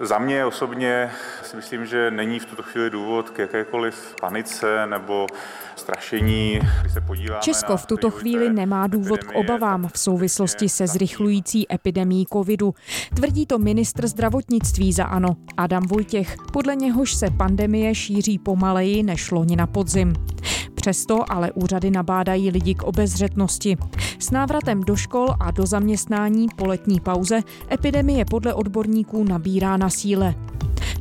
Za mě osobně si myslím, že není v tuto chvíli důvod k jakékoliv panice nebo strašení. Když se podíváme Česko v tuto chvíli nemá důvod k obavám v souvislosti se zrychlující epidemí covidu. Tvrdí to ministr zdravotnictví za ANO Adam Vojtěch, podle něhož se pandemie šíří pomaleji než loni na podzim. Přesto ale úřady nabádají lidi k obezřetnosti. S návratem do škol a do zaměstnání po letní pauze epidemie podle odborníků nabírá na síle.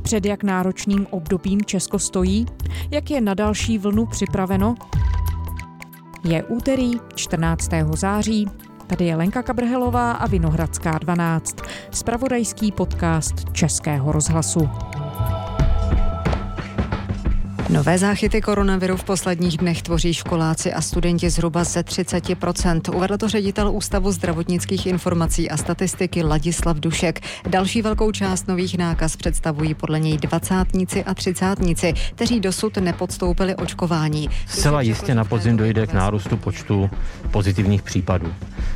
Před jak náročným obdobím Česko stojí? Jak je na další vlnu připraveno? Je úterý 14. září. Tady je Lenka Kabrhelová a Vinohradská 12. Spravodajský podcast Českého rozhlasu. Nové záchyty koronaviru v posledních dnech tvoří školáci a studenti zhruba ze 30%. Uvedl to ředitel Ústavu zdravotnických informací a statistiky Ladislav Dušek. Další velkou část nových nákaz představují podle něj dvacátníci a třicátníci, kteří dosud nepodstoupili očkování. Zcela jistě na podzim dojde k nárůstu počtu pozitivních případů.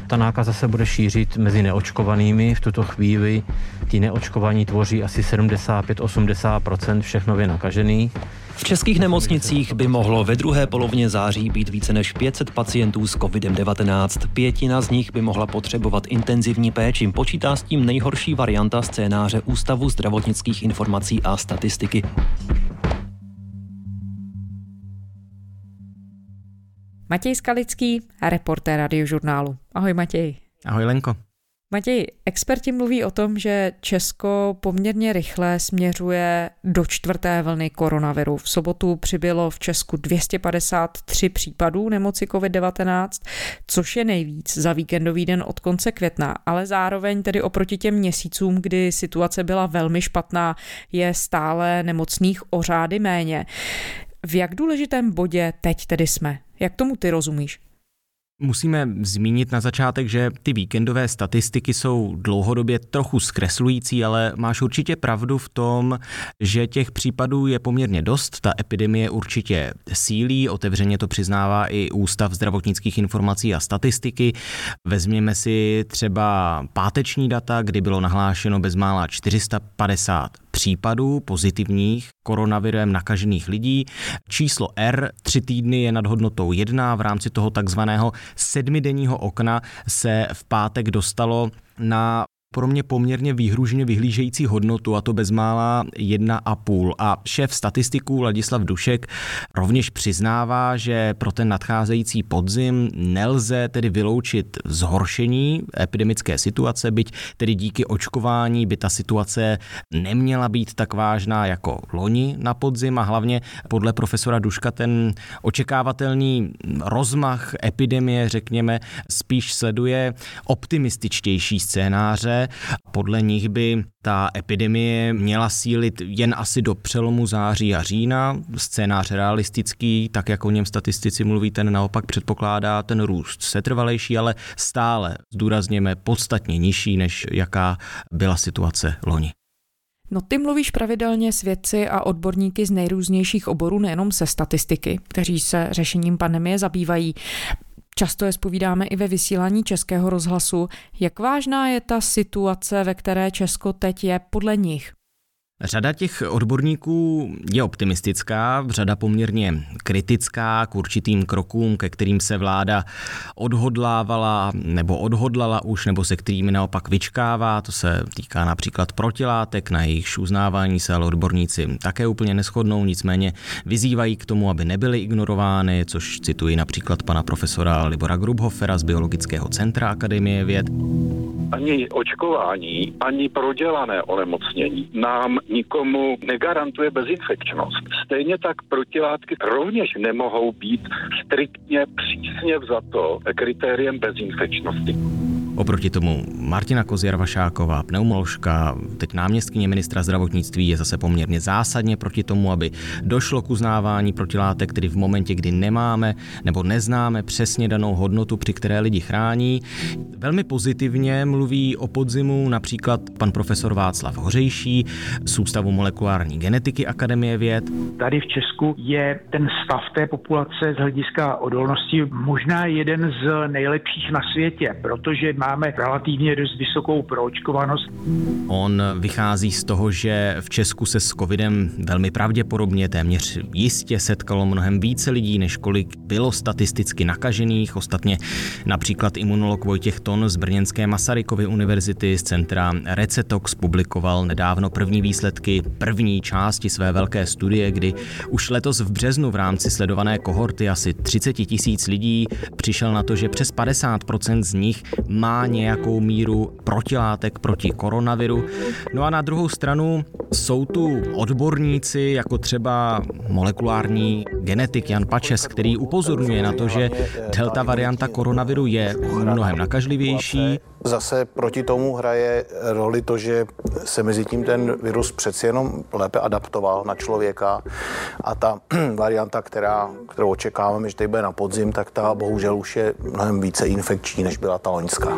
Ta nákaza se bude šířit mezi neočkovanými. V tuto chvíli ti neočkovaní tvoří asi 75-80% všech nově nakažených. V českých nemocnicích by mohlo ve druhé polovině září být více než 500 pacientů s COVID-19. Pětina z nich by mohla potřebovat intenzivní péči. Počítá s tím nejhorší varianta scénáře Ústavu zdravotnických informací a statistiky. Matěj Skalický, reportér radiožurnálu. Ahoj Matěj. Ahoj Lenko. Matěj, experti mluví o tom, že Česko poměrně rychle směřuje do čtvrté vlny koronaviru. V sobotu přibylo v Česku 253 případů nemoci COVID-19, což je nejvíc za víkendový den od konce května, ale zároveň tedy oproti těm měsícům, kdy situace byla velmi špatná, je stále nemocných o řády méně. V jak důležitém bodě teď tedy jsme? Jak tomu ty rozumíš? Musíme zmínit na začátek, že ty víkendové statistiky jsou dlouhodobě trochu zkreslující, ale máš určitě pravdu v tom, že těch případů je poměrně dost. Ta epidemie určitě sílí, otevřeně to přiznává i Ústav zdravotnických informací a statistiky. Vezměme si třeba páteční data, kdy bylo nahlášeno bezmála 450 případů pozitivních koronavirem nakažených lidí. Číslo R tři týdny je nad hodnotou jedna. V rámci toho takzvaného sedmidenního okna se v pátek dostalo na pro mě poměrně výhružně vyhlížející hodnotu a to bezmála 1,5. A šéf statistiků Ladislav Dušek rovněž přiznává, že pro ten nadcházející podzim nelze tedy vyloučit zhoršení epidemické situace, byť tedy díky očkování by ta situace neměla být tak vážná jako loni na podzim a hlavně podle profesora Duška ten očekávatelný rozmach epidemie, řekněme, spíš sleduje optimističtější scénáře, podle nich by ta epidemie měla sílit jen asi do přelomu září a října. Scénář realistický, tak jak o něm statistici mluví, ten naopak předpokládá ten růst setrvalejší, ale stále, zdůrazněme, podstatně nižší, než jaká byla situace loni. No ty mluvíš pravidelně s vědci a odborníky z nejrůznějších oborů, nejenom se statistiky, kteří se řešením pandemie zabývají. Často je spovídáme i ve vysílání Českého rozhlasu. Jak vážná je ta situace, ve které Česko teď je podle nich? Řada těch odborníků je optimistická, řada poměrně kritická k určitým krokům, ke kterým se vláda odhodlávala nebo odhodlala už, nebo se kterými naopak vyčkává. To se týká například protilátek, na jejich uznávání se ale odborníci také úplně neschodnou, nicméně vyzývají k tomu, aby nebyly ignorovány, což cituji například pana profesora Libora Grubhofera z Biologického centra Akademie věd. Ani očkování, ani prodělané onemocnění nám nikomu negarantuje bezinfekčnost. Stejně tak protilátky rovněž nemohou být striktně přísně vzato kritériem bezinfekčnosti. Oproti tomu Martina Kozjarvašáková, pneumoložka, teď náměstkyně ministra zdravotnictví, je zase poměrně zásadně proti tomu, aby došlo k uznávání protilátek, tedy v momentě, kdy nemáme nebo neznáme přesně danou hodnotu, při které lidi chrání. Velmi pozitivně mluví o podzimu například pan profesor Václav Hořejší z Ústavu molekulární genetiky Akademie věd. Tady v Česku je ten stav té populace z hlediska odolnosti možná jeden z nejlepších na světě, protože má máme relativně dost vysokou proočkovanost. On vychází z toho, že v Česku se s covidem velmi pravděpodobně téměř jistě setkalo mnohem více lidí, než kolik bylo statisticky nakažených. Ostatně například imunolog Vojtěch Ton z Brněnské Masarykovy univerzity z centra Recetox publikoval nedávno první výsledky první části své velké studie, kdy už letos v březnu v rámci sledované kohorty asi 30 tisíc lidí přišel na to, že přes 50% z nich má nějakou míru protilátek proti koronaviru. No a na druhou stranu jsou tu odborníci, jako třeba molekulární genetik Jan Pačes, který upozorňuje na to, že delta varianta koronaviru je mnohem nakažlivější. Zase proti tomu hraje roli to, že se mezi tím ten virus přeci jenom lépe adaptoval na člověka a ta varianta, která, kterou očekáváme, že tady bude na podzim, tak ta bohužel už je mnohem více infekční, než byla ta loňská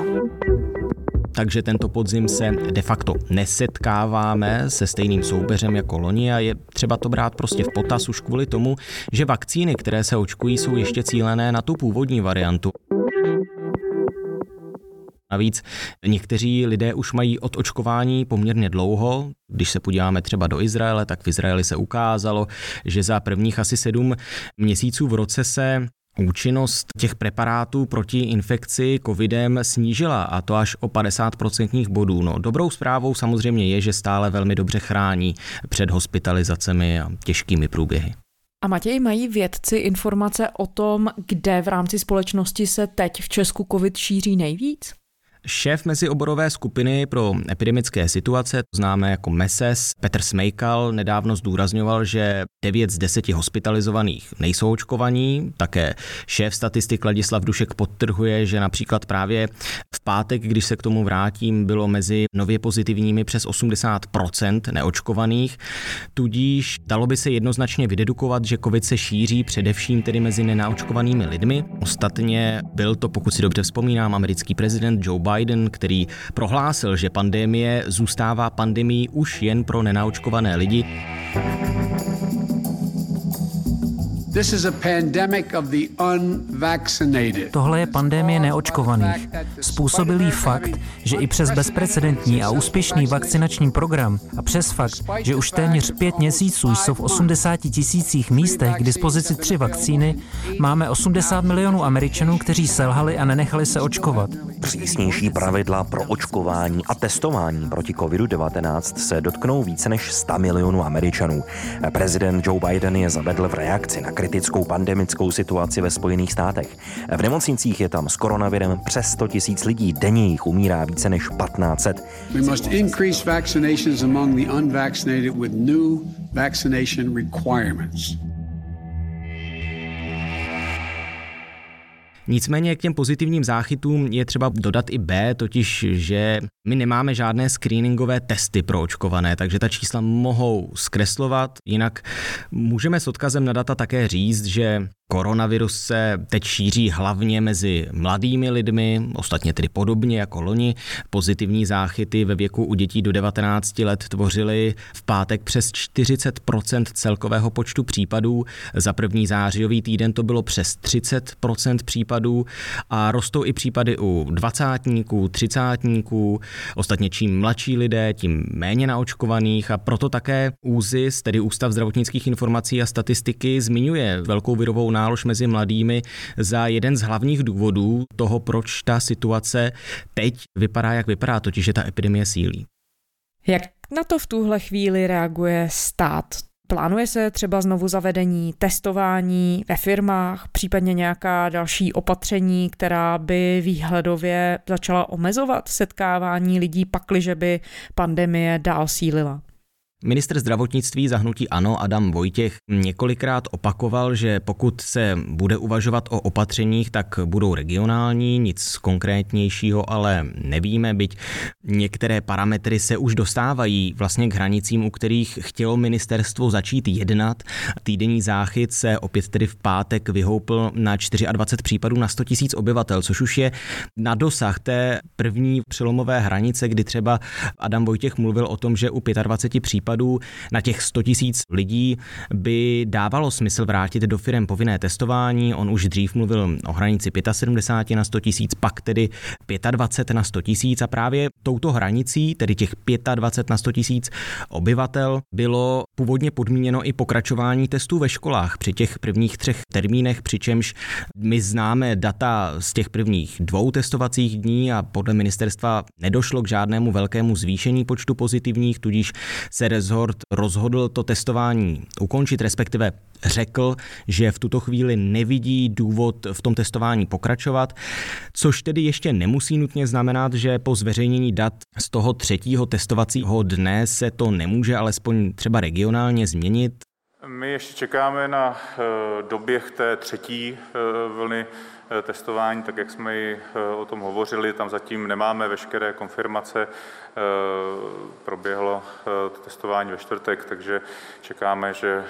takže tento podzim se de facto nesetkáváme se stejným soubeřem jako loni a je třeba to brát prostě v potaz už kvůli tomu, že vakcíny, které se očkují, jsou ještě cílené na tu původní variantu. Navíc někteří lidé už mají od očkování poměrně dlouho. Když se podíváme třeba do Izraele, tak v Izraeli se ukázalo, že za prvních asi sedm měsíců v roce se účinnost těch preparátů proti infekci covidem snížila a to až o 50% bodů. No, dobrou zprávou samozřejmě je, že stále velmi dobře chrání před hospitalizacemi a těžkými průběhy. A Matěj, mají vědci informace o tom, kde v rámci společnosti se teď v Česku covid šíří nejvíc? Šéf mezioborové skupiny pro epidemické situace, známe jako MESES, Petr Smejkal, nedávno zdůrazňoval, že 9 z 10 hospitalizovaných nejsou očkovaní. Také šéf statistik Ladislav Dušek podtrhuje, že například právě v pátek, když se k tomu vrátím, bylo mezi nově pozitivními přes 80% neočkovaných. Tudíž dalo by se jednoznačně vydedukovat, že COVID se šíří především tedy mezi nenaočkovanými lidmi. Ostatně byl to, pokud si dobře vzpomínám, americký prezident Joe Biden, který prohlásil, že pandemie zůstává pandemí už jen pro nenaočkované lidi. Tohle je pandemie neočkovaných. Způsobilý fakt, že i přes bezprecedentní a úspěšný vakcinační program a přes fakt, že už téměř pět měsíců jsou v 80 tisících místech k dispozici tři vakcíny, máme 80 milionů Američanů, kteří selhali a nenechali se očkovat. Přísnější pravidla pro očkování a testování proti COVID-19 se dotknou více než 100 milionů Američanů. Prezident Joe Biden je zavedl v reakci na kritickou pandemickou situaci ve Spojených státech. V nemocnicích je tam s koronavirem přes 100 tisíc lidí, denně jich umírá více než 1500. We must. Nicméně k těm pozitivním záchytům je třeba dodat i B, totiž, že my nemáme žádné screeningové testy pro očkované, takže ta čísla mohou zkreslovat. Jinak můžeme s odkazem na data také říct, že Koronavirus se teď šíří hlavně mezi mladými lidmi, ostatně tedy podobně jako loni. Pozitivní záchyty ve věku u dětí do 19 let tvořily v pátek přes 40% celkového počtu případů. Za první zářijový týden to bylo přes 30% případů a rostou i případy u dvacátníků, třicátníků. Ostatně čím mladší lidé, tím méně naočkovaných a proto také ÚZIS, tedy Ústav zdravotnických informací a statistiky, zmiňuje velkou virovou nálož mezi mladými za jeden z hlavních důvodů toho, proč ta situace teď vypadá, jak vypadá, totiž že ta epidemie sílí. Jak na to v tuhle chvíli reaguje stát? Plánuje se třeba znovu zavedení testování ve firmách, případně nějaká další opatření, která by výhledově začala omezovat setkávání lidí, pakliže by pandemie dál sílila? Ministr zdravotnictví zahnutí ANO Adam Vojtěch několikrát opakoval, že pokud se bude uvažovat o opatřeních, tak budou regionální, nic konkrétnějšího ale nevíme, byť některé parametry se už dostávají vlastně k hranicím, u kterých chtělo ministerstvo začít jednat. Týdenní záchyt se opět tedy v pátek vyhoupl na 24 případů na 100 000 obyvatel, což už je na dosah té první přelomové hranice, kdy třeba Adam Vojtěch mluvil o tom, že u 25 případů případů na těch 100 tisíc lidí by dávalo smysl vrátit do firm povinné testování. On už dřív mluvil o hranici 75 na 100 tisíc, pak tedy 25 na 100 tisíc a právě touto hranicí, tedy těch 25 na 100 tisíc obyvatel, bylo původně podmíněno i pokračování testů ve školách při těch prvních třech termínech, přičemž my známe data z těch prvních dvou testovacích dní a podle ministerstva nedošlo k žádnému velkému zvýšení počtu pozitivních, tudíž se rezort rozhodl to testování ukončit, respektive řekl, že v tuto chvíli nevidí důvod v tom testování pokračovat, což tedy ještě nemusí nutně znamenat, že po zveřejnění dat z toho třetího testovacího dne se to nemůže alespoň třeba regionálně změnit. My ještě čekáme na eh, doběh té třetí eh, vlny testování, tak jak jsme eh, o tom hovořili, tam zatím nemáme veškeré konfirmace. Eh, proběhlo testování ve čtvrtek, takže čekáme, že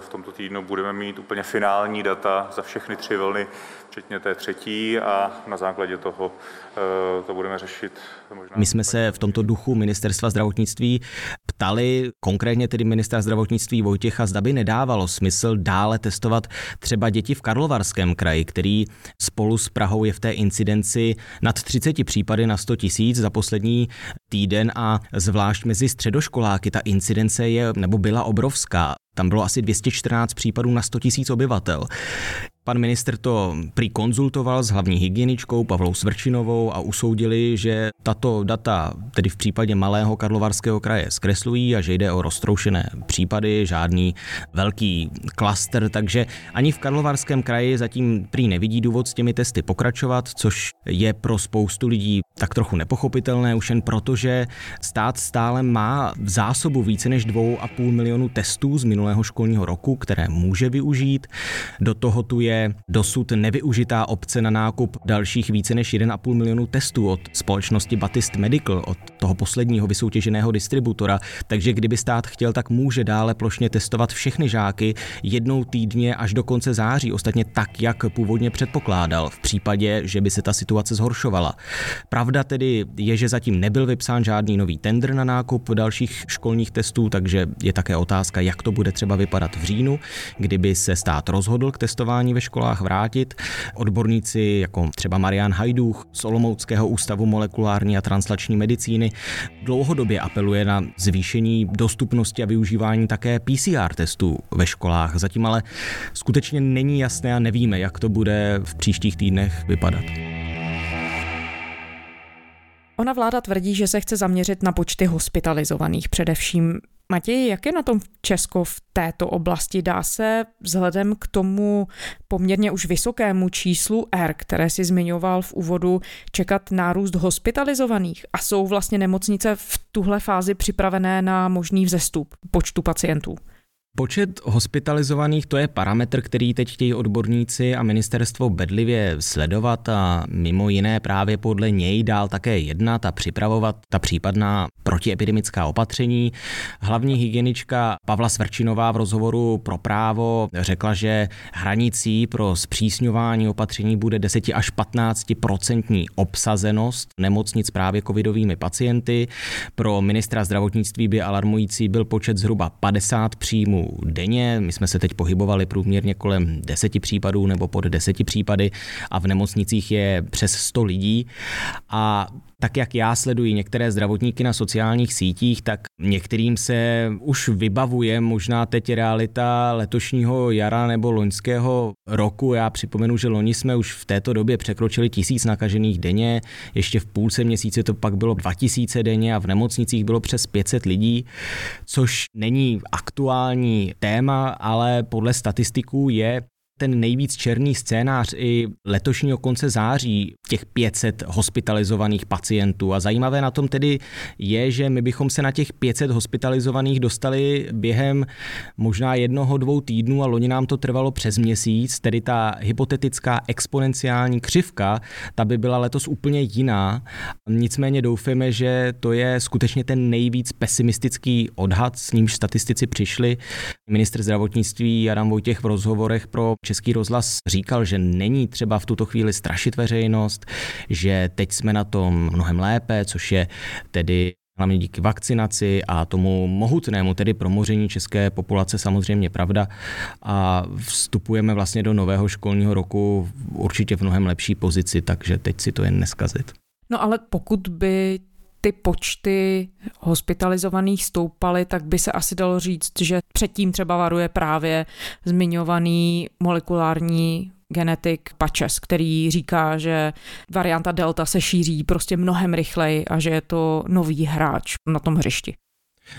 v tomto týdnu budeme mít úplně finální data za všechny tři vlny, včetně té třetí a na základě toho to budeme řešit. Možná My jsme se v tomto duchu ministerstva zdravotnictví ptali, konkrétně tedy ministra zdravotnictví Vojtěcha, zda by nedávalo smysl dále testovat třeba děti v Karlovarském kraji, který spolu s Prahou je v té incidenci nad 30 případy na 100 tisíc za poslední týden a zvlášť mezi středoškoláky ta incidence je nebo byla obrovská. Tam bylo asi 214 případů na 100 tisíc obyvatel. Pan ministr to prý konzultoval s hlavní hygieničkou Pavlou Svrčinovou a usoudili, že tato data, tedy v případě malého Karlovarského kraje, zkreslují a že jde o roztroušené případy, žádný velký klaster, takže ani v Karlovarském kraji zatím prý nevidí důvod s těmi testy pokračovat, což je pro spoustu lidí tak trochu nepochopitelné, už jen proto, že stát stále má v zásobu více než 2,5 milionu testů z minulého školního roku, které může využít. Do toho tu je dosud nevyužitá opce na nákup dalších více než 1,5 milionu testů od společnosti Batist Medical, od toho posledního vysoutěženého distributora. Takže kdyby stát chtěl, tak může dále plošně testovat všechny žáky jednou týdně až do konce září, ostatně tak, jak původně předpokládal, v případě, že by se ta situace zhoršovala. Pravda tedy je, že zatím nebyl vypsán žádný nový tender na nákup dalších školních testů, takže je také otázka, jak to bude třeba vypadat v říjnu, kdyby se stát rozhodl k testování ve školách vrátit. Odborníci jako třeba Marian Hajduch z Olomouckého ústavu molekulární a translační medicíny dlouhodobě apeluje na zvýšení dostupnosti a využívání také PCR testů ve školách. Zatím ale skutečně není jasné a nevíme, jak to bude v příštích týdnech vypadat. Ona vláda tvrdí, že se chce zaměřit na počty hospitalizovaných především. Matěj, jak je na tom Česko v této oblasti? Dá se vzhledem k tomu poměrně už vysokému číslu R, které si zmiňoval v úvodu, čekat nárůst hospitalizovaných? A jsou vlastně nemocnice v tuhle fázi připravené na možný vzestup počtu pacientů? Počet hospitalizovaných to je parametr, který teď chtějí odborníci a ministerstvo bedlivě sledovat a mimo jiné právě podle něj dál také jednat a připravovat ta případná protiepidemická opatření. Hlavní hygienička Pavla Svrčinová v rozhovoru pro právo řekla, že hranicí pro zpřísňování opatření bude 10 až 15 procentní obsazenost nemocnic právě covidovými pacienty. Pro ministra zdravotnictví by alarmující byl počet zhruba 50 příjmů denně. My jsme se teď pohybovali průměrně kolem deseti případů nebo pod deseti případy a v nemocnicích je přes 100 lidí. A tak jak já sleduji některé zdravotníky na sociálních sítích, tak některým se už vybavuje možná teď realita letošního jara nebo loňského roku. Já připomenu, že loni jsme už v této době překročili tisíc nakažených denně, ještě v půlce měsíce to pak bylo 2000 denně a v nemocnicích bylo přes 500 lidí, což není aktuální téma, ale podle statistiků je ten nejvíc černý scénář i letošního konce září těch 500 hospitalizovaných pacientů. A zajímavé na tom tedy je, že my bychom se na těch 500 hospitalizovaných dostali během možná jednoho, dvou týdnů a loni nám to trvalo přes měsíc, tedy ta hypotetická exponenciální křivka, ta by byla letos úplně jiná. Nicméně doufáme, že to je skutečně ten nejvíc pesimistický odhad, s nímž statistici přišli. Ministr zdravotnictví Adam Vojtěch v rozhovorech pro Český rozhlas říkal, že není třeba v tuto chvíli strašit veřejnost, že teď jsme na tom mnohem lépe, což je tedy hlavně díky vakcinaci a tomu mohutnému, tedy promoření české populace samozřejmě pravda a vstupujeme vlastně do nového školního roku určitě v mnohem lepší pozici, takže teď si to jen neskazit. No ale pokud by ty počty hospitalizovaných stoupaly, tak by se asi dalo říct, že předtím třeba varuje právě zmiňovaný molekulární genetik Pačes, který říká, že varianta Delta se šíří prostě mnohem rychleji a že je to nový hráč na tom hřišti.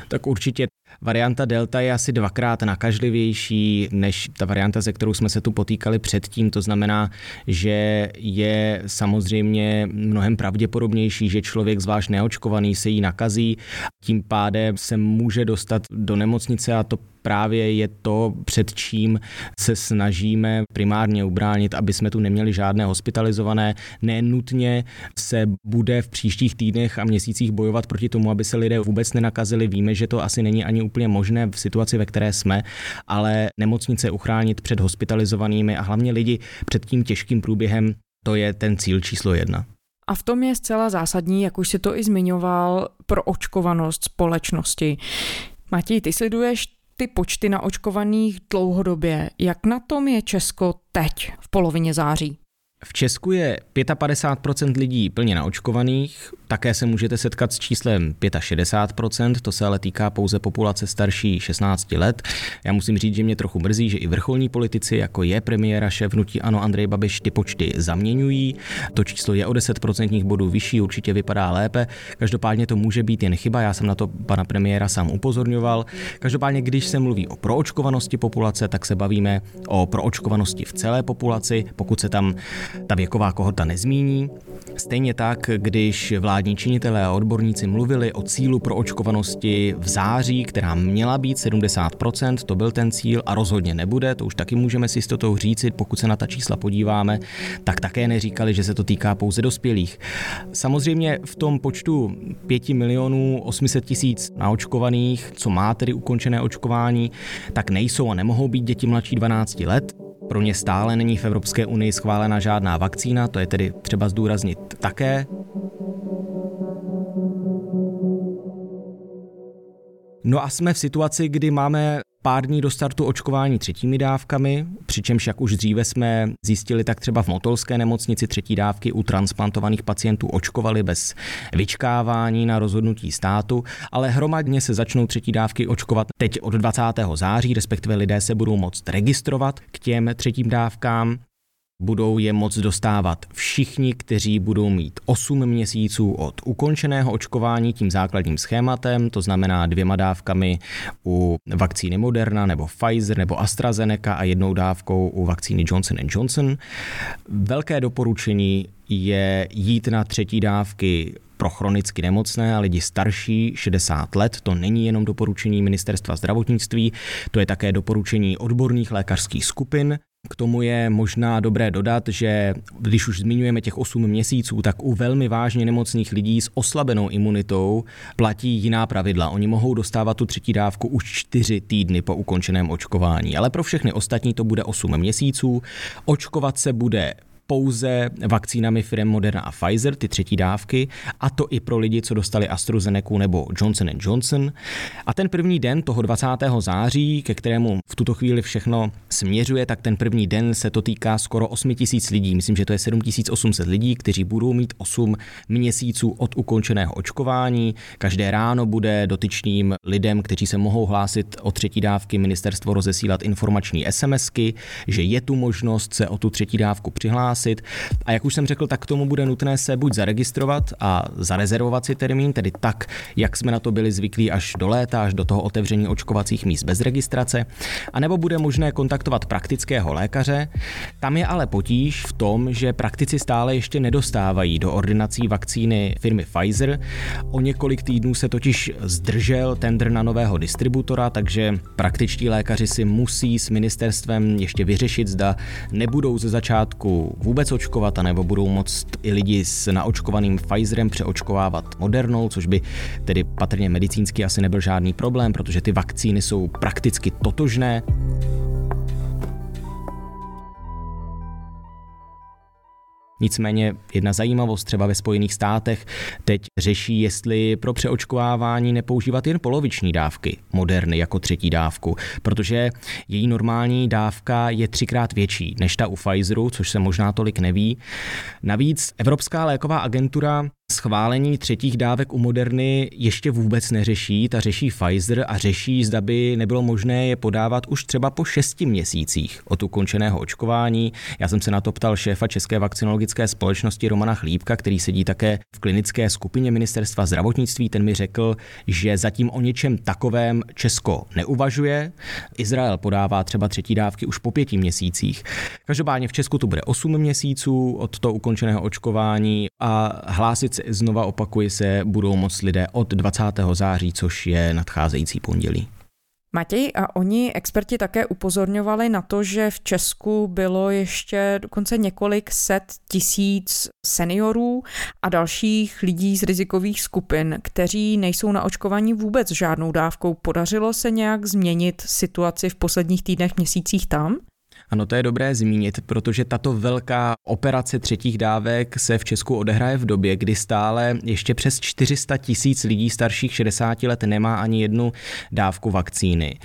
Tak určitě varianta Delta je asi dvakrát nakažlivější než ta varianta, se kterou jsme se tu potýkali předtím. To znamená, že je samozřejmě mnohem pravděpodobnější, že člověk zvlášť neočkovaný se jí nakazí. Tím pádem se může dostat do nemocnice a to právě je to, před čím se snažíme primárně ubránit, aby jsme tu neměli žádné hospitalizované. Nenutně se bude v příštích týdnech a měsících bojovat proti tomu, aby se lidé vůbec nenakazili. Víme, že to asi není ani úplně možné v situaci, ve které jsme, ale nemocnice uchránit před hospitalizovanými a hlavně lidi před tím těžkým průběhem, to je ten cíl číslo jedna. A v tom je zcela zásadní, jak už si to i zmiňoval, pro očkovanost společnosti. Matěj, ty sleduješ ty počty na očkovaných dlouhodobě. Jak na tom je Česko teď v polovině září? V Česku je 55% lidí plně naočkovaných, také se můžete setkat s číslem 65%, to se ale týká pouze populace starší 16 let. Já musím říct, že mě trochu mrzí, že i vrcholní politici, jako je premiéra šéf hnutí Ano Andrej Babiš, ty počty zaměňují. To číslo je o 10% bodů vyšší, určitě vypadá lépe. Každopádně to může být jen chyba, já jsem na to pana premiéra sám upozorňoval. Každopádně, když se mluví o proočkovanosti populace, tak se bavíme o proočkovanosti v celé populaci, pokud se tam ta věková kohorta nezmíní. Stejně tak, když vládní činitelé a odborníci mluvili o cílu pro očkovanosti v září, která měla být 70%, to byl ten cíl a rozhodně nebude, to už taky můžeme si s jistotou říci, pokud se na ta čísla podíváme, tak také neříkali, že se to týká pouze dospělých. Samozřejmě v tom počtu 5 milionů 800 tisíc naočkovaných, co má tedy ukončené očkování, tak nejsou a nemohou být děti mladší 12 let. Pro ně stále není v Evropské unii schválena žádná vakcína, to je tedy třeba zdůraznit také. No a jsme v situaci, kdy máme pár dní do startu očkování třetími dávkami, přičemž jak už dříve jsme zjistili, tak třeba v Motolské nemocnici třetí dávky u transplantovaných pacientů očkovali bez vyčkávání na rozhodnutí státu, ale hromadně se začnou třetí dávky očkovat teď od 20. září, respektive lidé se budou moct registrovat k těm třetím dávkám budou je moc dostávat všichni, kteří budou mít 8 měsíců od ukončeného očkování tím základním schématem, to znamená dvěma dávkami u vakcíny Moderna nebo Pfizer nebo AstraZeneca a jednou dávkou u vakcíny Johnson Johnson. Velké doporučení je jít na třetí dávky pro chronicky nemocné a lidi starší 60 let. To není jenom doporučení ministerstva zdravotnictví, to je také doporučení odborných lékařských skupin. K tomu je možná dobré dodat, že když už zmiňujeme těch 8 měsíců, tak u velmi vážně nemocných lidí s oslabenou imunitou platí jiná pravidla. Oni mohou dostávat tu třetí dávku už 4 týdny po ukončeném očkování, ale pro všechny ostatní to bude 8 měsíců. Očkovat se bude pouze vakcínami firm Moderna a Pfizer, ty třetí dávky, a to i pro lidi, co dostali AstraZeneca nebo Johnson Johnson. A ten první den toho 20. září, ke kterému v tuto chvíli všechno směřuje, tak ten první den se to týká skoro 8 tisíc lidí. Myslím, že to je 7800 lidí, kteří budou mít 8 měsíců od ukončeného očkování. Každé ráno bude dotyčným lidem, kteří se mohou hlásit o třetí dávky, ministerstvo rozesílat informační SMSky, že je tu možnost se o tu třetí dávku přihlásit přihlásit. A jak už jsem řekl, tak k tomu bude nutné se buď zaregistrovat a zarezervovat si termín, tedy tak, jak jsme na to byli zvyklí až do léta, až do toho otevření očkovacích míst bez registrace, anebo bude možné kontaktovat praktického lékaře. Tam je ale potíž v tom, že praktici stále ještě nedostávají do ordinací vakcíny firmy Pfizer. O několik týdnů se totiž zdržel tender na nového distributora, takže praktičtí lékaři si musí s ministerstvem ještě vyřešit, zda nebudou ze začátku vůbec očkovat, anebo budou moct i lidi s naočkovaným Pfizerem přeočkovávat Modernou, což by tedy patrně medicínsky asi nebyl žádný problém, protože ty vakcíny jsou prakticky totožné. Nicméně jedna zajímavost třeba ve Spojených státech teď řeší, jestli pro přeočkovávání nepoužívat jen poloviční dávky Moderny jako třetí dávku, protože její normální dávka je třikrát větší než ta u Pfizeru, což se možná tolik neví. Navíc Evropská léková agentura Schválení třetích dávek u Moderny ještě vůbec neřeší, ta řeší Pfizer a řeší, zda by nebylo možné je podávat už třeba po šesti měsících od ukončeného očkování. Já jsem se na to ptal šéfa České vakcinologické společnosti Romana Chlípka, který sedí také v klinické skupině ministerstva zdravotnictví. Ten mi řekl, že zatím o něčem takovém Česko neuvažuje. Izrael podává třeba třetí dávky už po pěti měsících. Každopádně v Česku to bude 8 měsíců od toho ukončeného očkování a hlásit znova opakuji se, budou moc lidé od 20. září, což je nadcházející pondělí. Matěj, a oni experti také upozorňovali na to, že v Česku bylo ještě dokonce několik set tisíc seniorů a dalších lidí z rizikových skupin, kteří nejsou na očkování vůbec žádnou dávkou. Podařilo se nějak změnit situaci v posledních týdnech, měsících tam? Ano, to je dobré zmínit, protože tato velká operace třetích dávek se v Česku odehraje v době, kdy stále ještě přes 400 tisíc lidí starších 60 let nemá ani jednu dávku vakcíny.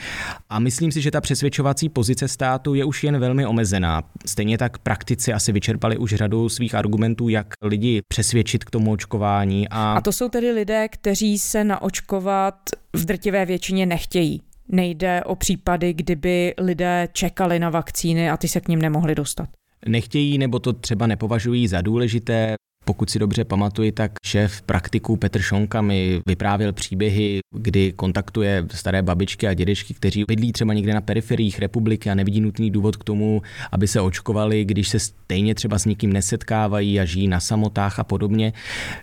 A myslím si, že ta přesvědčovací pozice státu je už jen velmi omezená. Stejně tak praktici asi vyčerpali už řadu svých argumentů, jak lidi přesvědčit k tomu očkování. A, a to jsou tedy lidé, kteří se naočkovat v drtivé většině nechtějí. Nejde o případy, kdyby lidé čekali na vakcíny a ty se k ním nemohli dostat. Nechtějí nebo to třeba nepovažují za důležité. Pokud si dobře pamatuji, tak šéf praktiků Petr Šonka mi vyprávěl příběhy, kdy kontaktuje staré babičky a dědečky, kteří bydlí třeba někde na periferiích republiky a nevidí nutný důvod k tomu, aby se očkovali, když se stejně třeba s nikým nesetkávají a žijí na samotách a podobně.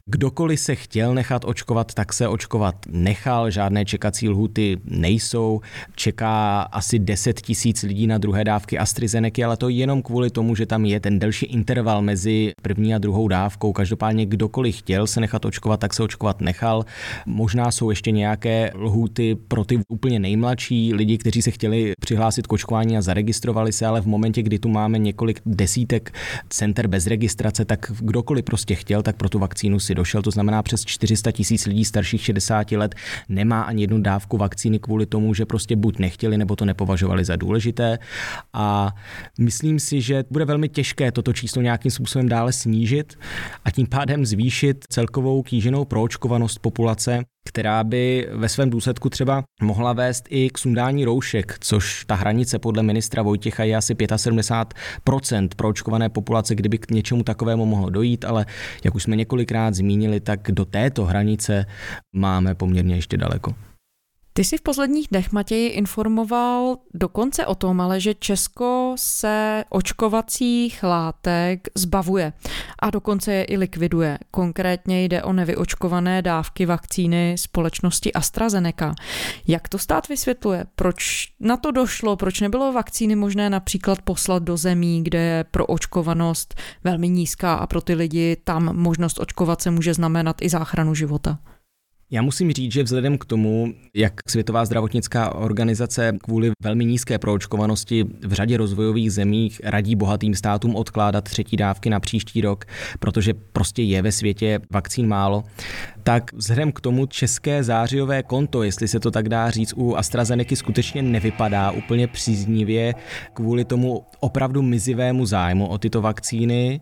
Kdokoliv se chtěl nechat očkovat, tak se očkovat nechal, žádné čekací lhuty nejsou. Čeká asi 10 tisíc lidí na druhé dávky AstraZeneca, ale to jenom kvůli tomu, že tam je ten delší interval mezi první a druhou dávkou dávkou. Každopádně kdokoliv chtěl se nechat očkovat, tak se očkovat nechal. Možná jsou ještě nějaké lhůty pro ty úplně nejmladší lidi, kteří se chtěli přihlásit k očkování a zaregistrovali se, ale v momentě, kdy tu máme několik desítek center bez registrace, tak kdokoliv prostě chtěl, tak pro tu vakcínu si došel. To znamená, přes 400 tisíc lidí starších 60 let nemá ani jednu dávku vakcíny kvůli tomu, že prostě buď nechtěli, nebo to nepovažovali za důležité. A myslím si, že bude velmi těžké toto číslo nějakým způsobem dále snížit a tím pádem zvýšit celkovou kýženou proočkovanost populace, která by ve svém důsledku třeba mohla vést i k sundání roušek, což ta hranice podle ministra Vojtěcha je asi 75% proočkované populace, kdyby k něčemu takovému mohlo dojít, ale jak už jsme několikrát zmínili, tak do této hranice máme poměrně ještě daleko. Ty jsi v posledních dnech, Matěj, informoval dokonce o tom, ale že Česko se očkovacích látek zbavuje a dokonce je i likviduje. Konkrétně jde o nevyočkované dávky vakcíny společnosti AstraZeneca. Jak to stát vysvětluje? Proč na to došlo? Proč nebylo vakcíny možné například poslat do zemí, kde je pro očkovanost velmi nízká a pro ty lidi tam možnost očkovat se může znamenat i záchranu života? Já musím říct, že vzhledem k tomu, jak Světová zdravotnická organizace kvůli velmi nízké proočkovanosti v řadě rozvojových zemích radí bohatým státům odkládat třetí dávky na příští rok, protože prostě je ve světě vakcín málo, tak vzhledem k tomu české zářijové konto, jestli se to tak dá říct, u AstraZeneca skutečně nevypadá úplně příznivě kvůli tomu opravdu mizivému zájmu o tyto vakcíny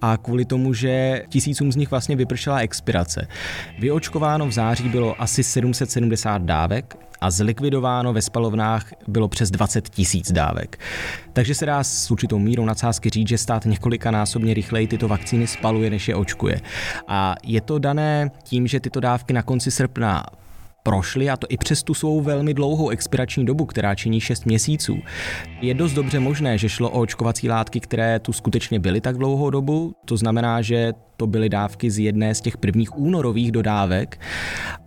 a kvůli tomu, že tisícům z nich vlastně vypršela expirace. Vyočkováno v září bylo asi 770 dávek a zlikvidováno ve spalovnách bylo přes 20 tisíc dávek. Takže se dá s určitou mírou nadsázky říct, že stát několikanásobně rychleji tyto vakcíny spaluje, než je očkuje. A je to dané tím, že tyto dávky na konci srpna prošly, a to i přes tu svou velmi dlouhou expirační dobu, která činí 6 měsíců. Je dost dobře možné, že šlo o očkovací látky, které tu skutečně byly tak dlouhou dobu. To znamená, že to byly dávky z jedné z těch prvních únorových dodávek.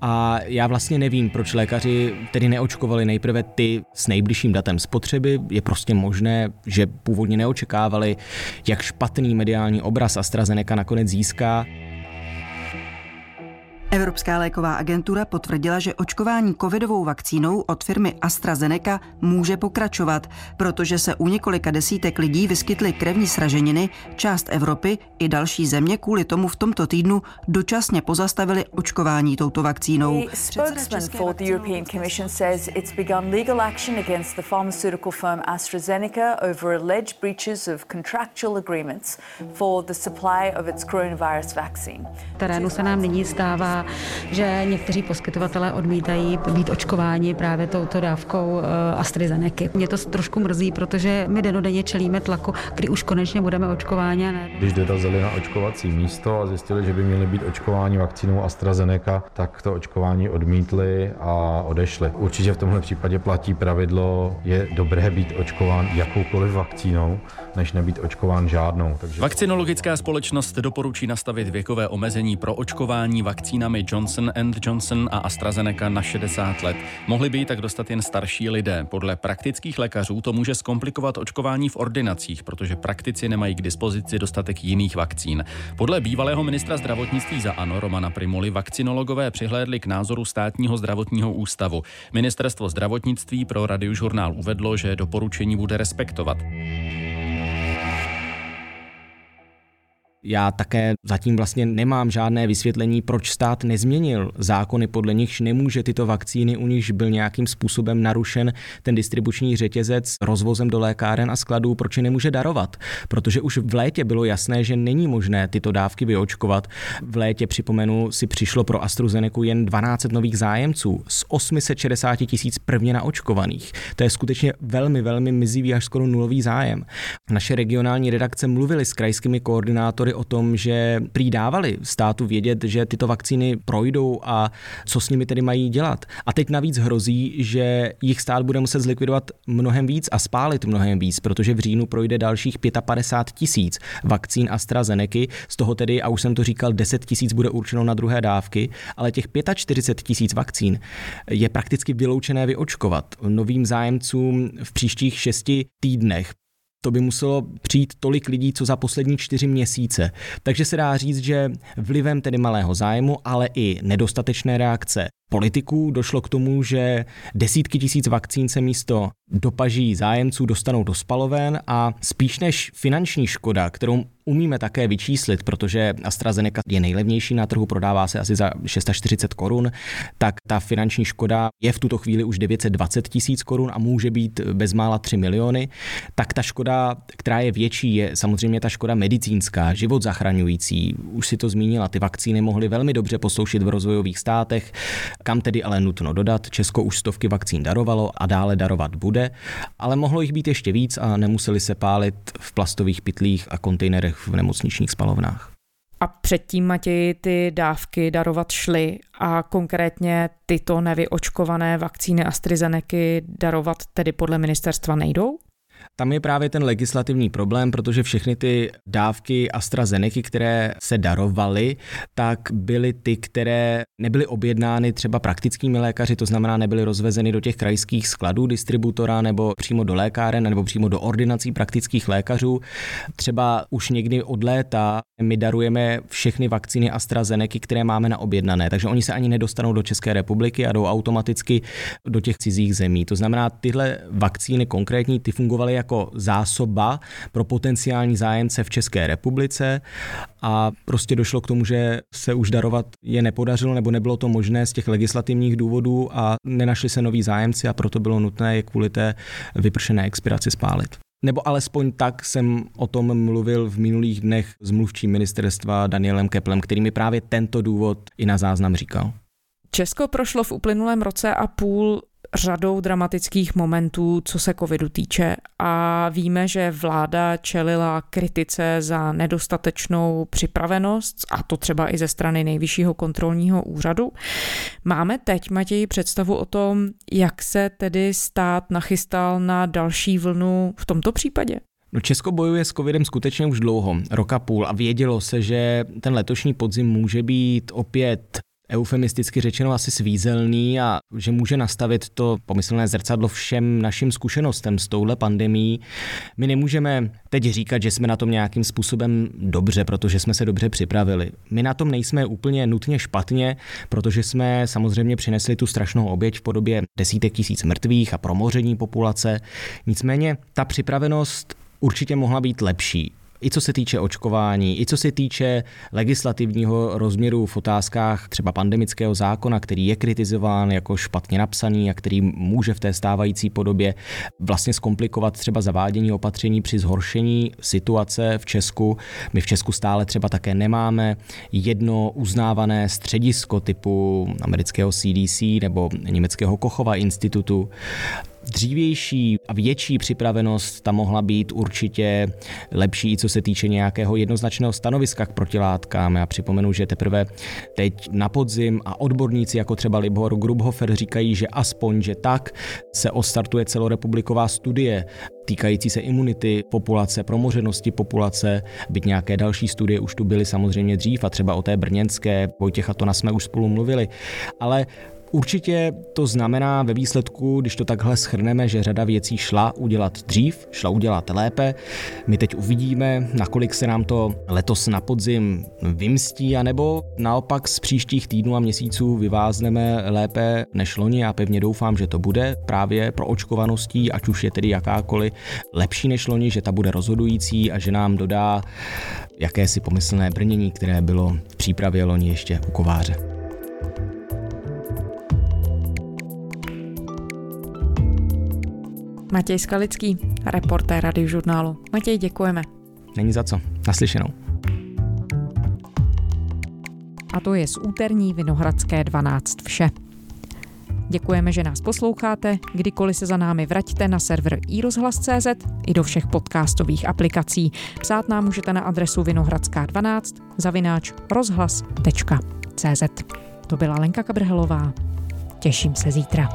A já vlastně nevím, proč lékaři tedy neočkovali nejprve ty s nejbližším datem spotřeby. Je prostě možné, že původně neočekávali, jak špatný mediální obraz AstraZeneca nakonec získá. Evropská léková agentura potvrdila, že očkování covidovou vakcínou od firmy AstraZeneca může pokračovat, protože se u několika desítek lidí vyskytly krevní sraženiny, část Evropy i další země kvůli tomu v tomto týdnu dočasně pozastavili očkování touto vakcínou. AstraZeneca over alleged breaches of contractual agreements for the supply of its coronavirus vaccine. Terénu se nám nyní stává že někteří poskytovatelé odmítají být očkováni právě touto dávkou eh, AstraZeneca. Mě to trošku mrzí, protože my denodenně čelíme tlaku, kdy už konečně budeme očkováni. Ne? Když dorazili na očkovací místo a zjistili, že by měli být očkováni vakcínou AstraZeneca, tak to očkování odmítli a odešli. Určitě v tomhle případě platí pravidlo, je dobré být očkován jakoukoliv vakcínou, než nebýt očkován žádnou. Takže... Vakcinologická společnost doporučí nastavit věkové omezení pro očkování vakcína vakcínami Johnson Johnson a AstraZeneca na 60 let. Mohli by tak dostat jen starší lidé. Podle praktických lékařů to může zkomplikovat očkování v ordinacích, protože praktici nemají k dispozici dostatek jiných vakcín. Podle bývalého ministra zdravotnictví za ANO Romana Primoli vakcinologové přihlédli k názoru státního zdravotního ústavu. Ministerstvo zdravotnictví pro radiožurnál uvedlo, že doporučení bude respektovat. Já také zatím vlastně nemám žádné vysvětlení, proč stát nezměnil zákony, podle nichž nemůže tyto vakcíny, u nichž byl nějakým způsobem narušen ten distribuční řetězec rozvozem do lékáren a skladů, proč je nemůže darovat. Protože už v létě bylo jasné, že není možné tyto dávky vyočkovat. V létě, připomenu, si přišlo pro AstraZeneca jen 12 nových zájemců z 860 tisíc prvně naočkovaných. To je skutečně velmi, velmi mizivý až skoro nulový zájem. Naše regionální redakce mluvily s krajskými koordinátory o tom, že přidávali státu vědět, že tyto vakcíny projdou a co s nimi tedy mají dělat. A teď navíc hrozí, že jich stát bude muset zlikvidovat mnohem víc a spálit mnohem víc, protože v říjnu projde dalších 55 tisíc vakcín AstraZeneca, z toho tedy, a už jsem to říkal, 10 tisíc bude určeno na druhé dávky, ale těch 45 tisíc vakcín je prakticky vyloučené vyočkovat novým zájemcům v příštích šesti týdnech to by muselo přijít tolik lidí, co za poslední čtyři měsíce. Takže se dá říct, že vlivem tedy malého zájmu, ale i nedostatečné reakce politiků došlo k tomu, že desítky tisíc vakcín se místo dopaží zájemců dostanou do spaloven a spíš než finanční škoda, kterou umíme také vyčíslit, protože AstraZeneca je nejlevnější na trhu, prodává se asi za 640 korun, tak ta finanční škoda je v tuto chvíli už 920 tisíc korun a může být bezmála 3 miliony, tak ta škoda, která je větší, je samozřejmě ta škoda medicínská, život zachraňující. Už si to zmínila, ty vakcíny mohly velmi dobře posloušit v rozvojových státech, kam tedy ale nutno dodat, Česko už stovky vakcín darovalo a dále darovat bude, ale mohlo jich být ještě víc a nemuseli se pálit v plastových pytlích a kontejnerech v nemocničních spalovnách. A předtím, Matěji, ty dávky darovat šly a konkrétně tyto nevyočkované vakcíny AstraZeneca darovat tedy podle ministerstva nejdou? Tam je právě ten legislativní problém, protože všechny ty dávky AstraZeneca, které se darovaly, tak byly ty, které nebyly objednány třeba praktickými lékaři, to znamená nebyly rozvezeny do těch krajských skladů distributora nebo přímo do lékáren nebo přímo do ordinací praktických lékařů. Třeba už někdy od léta my darujeme všechny vakcíny AstraZeneca, které máme na objednané, takže oni se ani nedostanou do České republiky a jdou automaticky do těch cizích zemí. To znamená, tyhle vakcíny konkrétní, ty fungovaly jako zásoba pro potenciální zájemce v České republice a prostě došlo k tomu, že se už darovat je nepodařilo nebo nebylo to možné z těch legislativních důvodů a nenašli se noví zájemci a proto bylo nutné je kvůli té vypršené expiraci spálit. Nebo alespoň tak jsem o tom mluvil v minulých dnech s mluvčím ministerstva Danielem Keplem, který mi právě tento důvod i na záznam říkal. Česko prošlo v uplynulém roce a půl řadou dramatických momentů, co se covidu týče a víme, že vláda čelila kritice za nedostatečnou připravenost a to třeba i ze strany nejvyššího kontrolního úřadu. Máme teď, Matěji, představu o tom, jak se tedy stát nachystal na další vlnu v tomto případě? No Česko bojuje s covidem skutečně už dlouho, roka půl a vědělo se, že ten letošní podzim může být opět eufemisticky řečeno asi svízelný a že může nastavit to pomyslné zrcadlo všem našim zkušenostem s touhle pandemí. My nemůžeme teď říkat, že jsme na tom nějakým způsobem dobře, protože jsme se dobře připravili. My na tom nejsme úplně nutně špatně, protože jsme samozřejmě přinesli tu strašnou oběť v podobě desítek tisíc mrtvých a promoření populace. Nicméně ta připravenost určitě mohla být lepší i co se týče očkování, i co se týče legislativního rozměru v otázkách třeba pandemického zákona, který je kritizován jako špatně napsaný a který může v té stávající podobě vlastně zkomplikovat třeba zavádění opatření při zhoršení situace v Česku. My v Česku stále třeba také nemáme jedno uznávané středisko typu amerického CDC nebo německého Kochova institutu dřívější a větší připravenost tam mohla být určitě lepší, co se týče nějakého jednoznačného stanoviska k protilátkám. Já připomenu, že teprve teď na podzim a odborníci jako třeba Libor Grubhofer říkají, že aspoň, že tak se ostartuje celorepubliková studie týkající se imunity populace, promořenosti populace, byť nějaké další studie už tu byly samozřejmě dřív a třeba o té brněnské, Vojtěcha Tona jsme už spolu mluvili, ale Určitě to znamená ve výsledku, když to takhle schrneme, že řada věcí šla udělat dřív, šla udělat lépe. My teď uvidíme, nakolik se nám to letos na podzim vymstí, anebo naopak z příštích týdnů a měsíců vyvázneme lépe než loni. Já pevně doufám, že to bude právě pro očkovaností, ať už je tedy jakákoliv lepší než loni, že ta bude rozhodující a že nám dodá jakési pomyslné brnění, které bylo v přípravě loni ještě u kováře. Matěj Skalický, reportér radiožurnálu. Matěj, děkujeme. Není za co. Naslyšenou. A to je z úterní Vinohradské 12 vše. Děkujeme, že nás posloucháte. Kdykoliv se za námi vraťte na server iRozhlas.cz i do všech podcastových aplikací. Psát nám můžete na adresu vinohradská12 zavináč rozhlas.cz. To byla Lenka Kabrhelová. Těším se zítra.